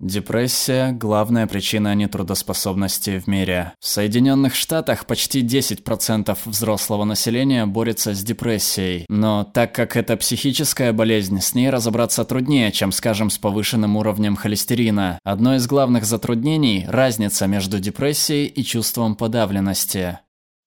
Депрессия – главная причина нетрудоспособности в мире. В Соединенных Штатах почти 10% взрослого населения борется с депрессией. Но так как это психическая болезнь, с ней разобраться труднее, чем, скажем, с повышенным уровнем холестерина. Одно из главных затруднений – разница между депрессией и чувством подавленности.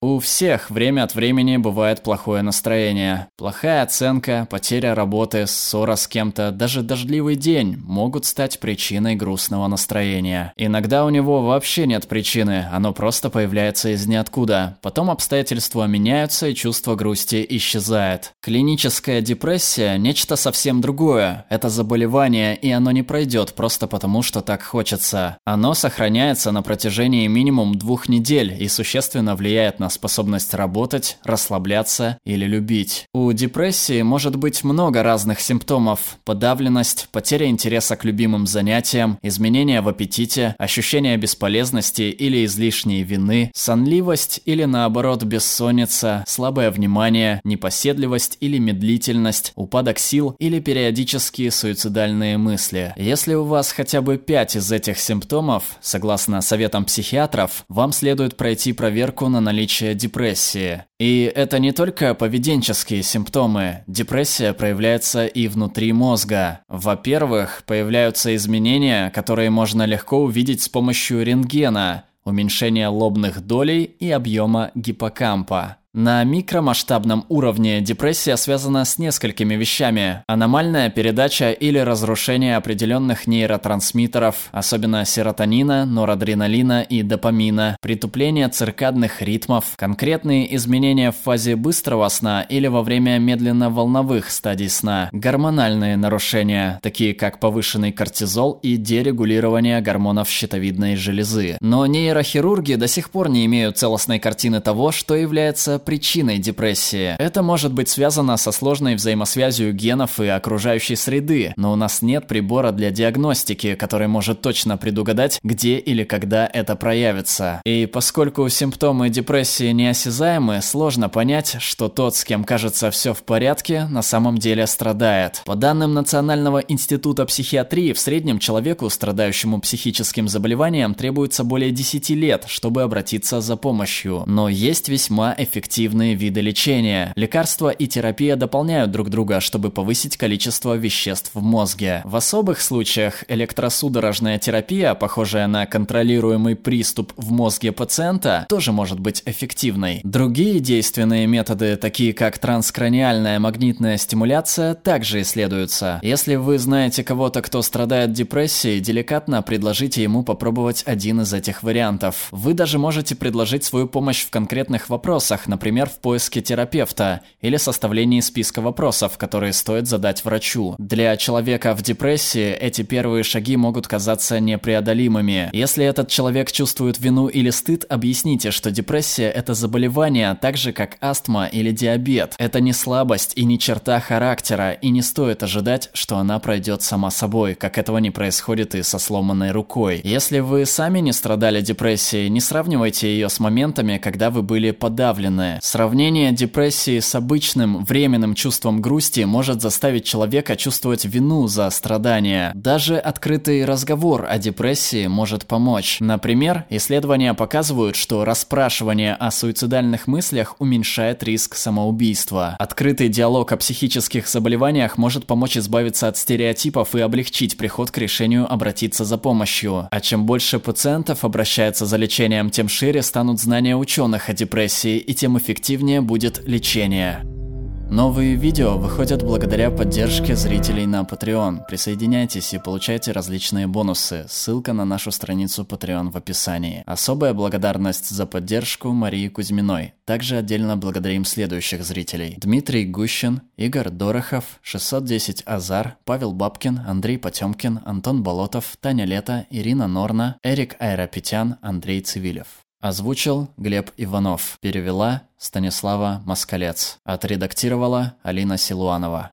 У всех время от времени бывает плохое настроение. Плохая оценка, потеря работы, ссора с кем-то, даже дождливый день могут стать причиной грустного настроения. Иногда у него вообще нет причины, оно просто появляется из ниоткуда. Потом обстоятельства меняются и чувство грусти исчезает. Клиническая депрессия – нечто совсем другое. Это заболевание, и оно не пройдет просто потому, что так хочется. Оно сохраняется на протяжении минимум двух недель и существенно влияет на способность работать, расслабляться или любить. У депрессии может быть много разных симптомов. Подавленность, потеря интереса к любимым занятиям, изменения в аппетите, ощущение бесполезности или излишней вины, сонливость или наоборот бессонница, слабое внимание, непоседливость или медлительность, упадок сил или периодические суицидальные мысли. Если у вас хотя бы пять из этих симптомов, согласно советам психиатров, вам следует пройти проверку на наличие наличие депрессии. И это не только поведенческие симптомы. Депрессия проявляется и внутри мозга. Во-первых, появляются изменения, которые можно легко увидеть с помощью рентгена, уменьшение лобных долей и объема гиппокампа. На микромасштабном уровне депрессия связана с несколькими вещами. Аномальная передача или разрушение определенных нейротрансмиттеров, особенно серотонина, норадреналина и допамина, притупление циркадных ритмов, конкретные изменения в фазе быстрого сна или во время медленно-волновых стадий сна, гормональные нарушения, такие как повышенный кортизол и дерегулирование гормонов щитовидной железы. Но нейрохирурги до сих пор не имеют целостной картины того, что является причиной депрессии. Это может быть связано со сложной взаимосвязью генов и окружающей среды, но у нас нет прибора для диагностики, который может точно предугадать, где или когда это проявится. И поскольку симптомы депрессии неосязаемы, сложно понять, что тот, с кем кажется все в порядке, на самом деле страдает. По данным Национального института психиатрии, в среднем человеку, страдающему психическим заболеванием, требуется более 10 лет, чтобы обратиться за помощью. Но есть весьма эффективные эффективные виды лечения. Лекарства и терапия дополняют друг друга, чтобы повысить количество веществ в мозге. В особых случаях электросудорожная терапия, похожая на контролируемый приступ в мозге пациента, тоже может быть эффективной. Другие действенные методы, такие как транскраниальная магнитная стимуляция, также исследуются. Если вы знаете кого-то, кто страдает депрессией, деликатно предложите ему попробовать один из этих вариантов. Вы даже можете предложить свою помощь в конкретных вопросах, например, в поиске терапевта или составлении списка вопросов, которые стоит задать врачу. Для человека в депрессии эти первые шаги могут казаться непреодолимыми. Если этот человек чувствует вину или стыд, объясните, что депрессия – это заболевание, так же как астма или диабет. Это не слабость и не черта характера, и не стоит ожидать, что она пройдет сама собой, как этого не происходит и со сломанной рукой. Если вы сами не страдали депрессией, не сравнивайте ее с моментами, когда вы были подавлены подобное. Сравнение депрессии с обычным временным чувством грусти может заставить человека чувствовать вину за страдания. Даже открытый разговор о депрессии может помочь. Например, исследования показывают, что расспрашивание о суицидальных мыслях уменьшает риск самоубийства. Открытый диалог о психических заболеваниях может помочь избавиться от стереотипов и облегчить приход к решению обратиться за помощью. А чем больше пациентов обращается за лечением, тем шире станут знания ученых о депрессии и тем эффективнее будет лечение. Новые видео выходят благодаря поддержке зрителей на Patreon. Присоединяйтесь и получайте различные бонусы. Ссылка на нашу страницу Patreon в описании. Особая благодарность за поддержку Марии Кузьминой. Также отдельно благодарим следующих зрителей. Дмитрий Гущин, Игорь Дорохов, 610 Азар, Павел Бабкин, Андрей Потемкин, Антон Болотов, Таня Лето, Ирина Норна, Эрик Айрапетян, Андрей Цивилев. Озвучил Глеб Иванов. Перевела Станислава Москалец. Отредактировала Алина Силуанова.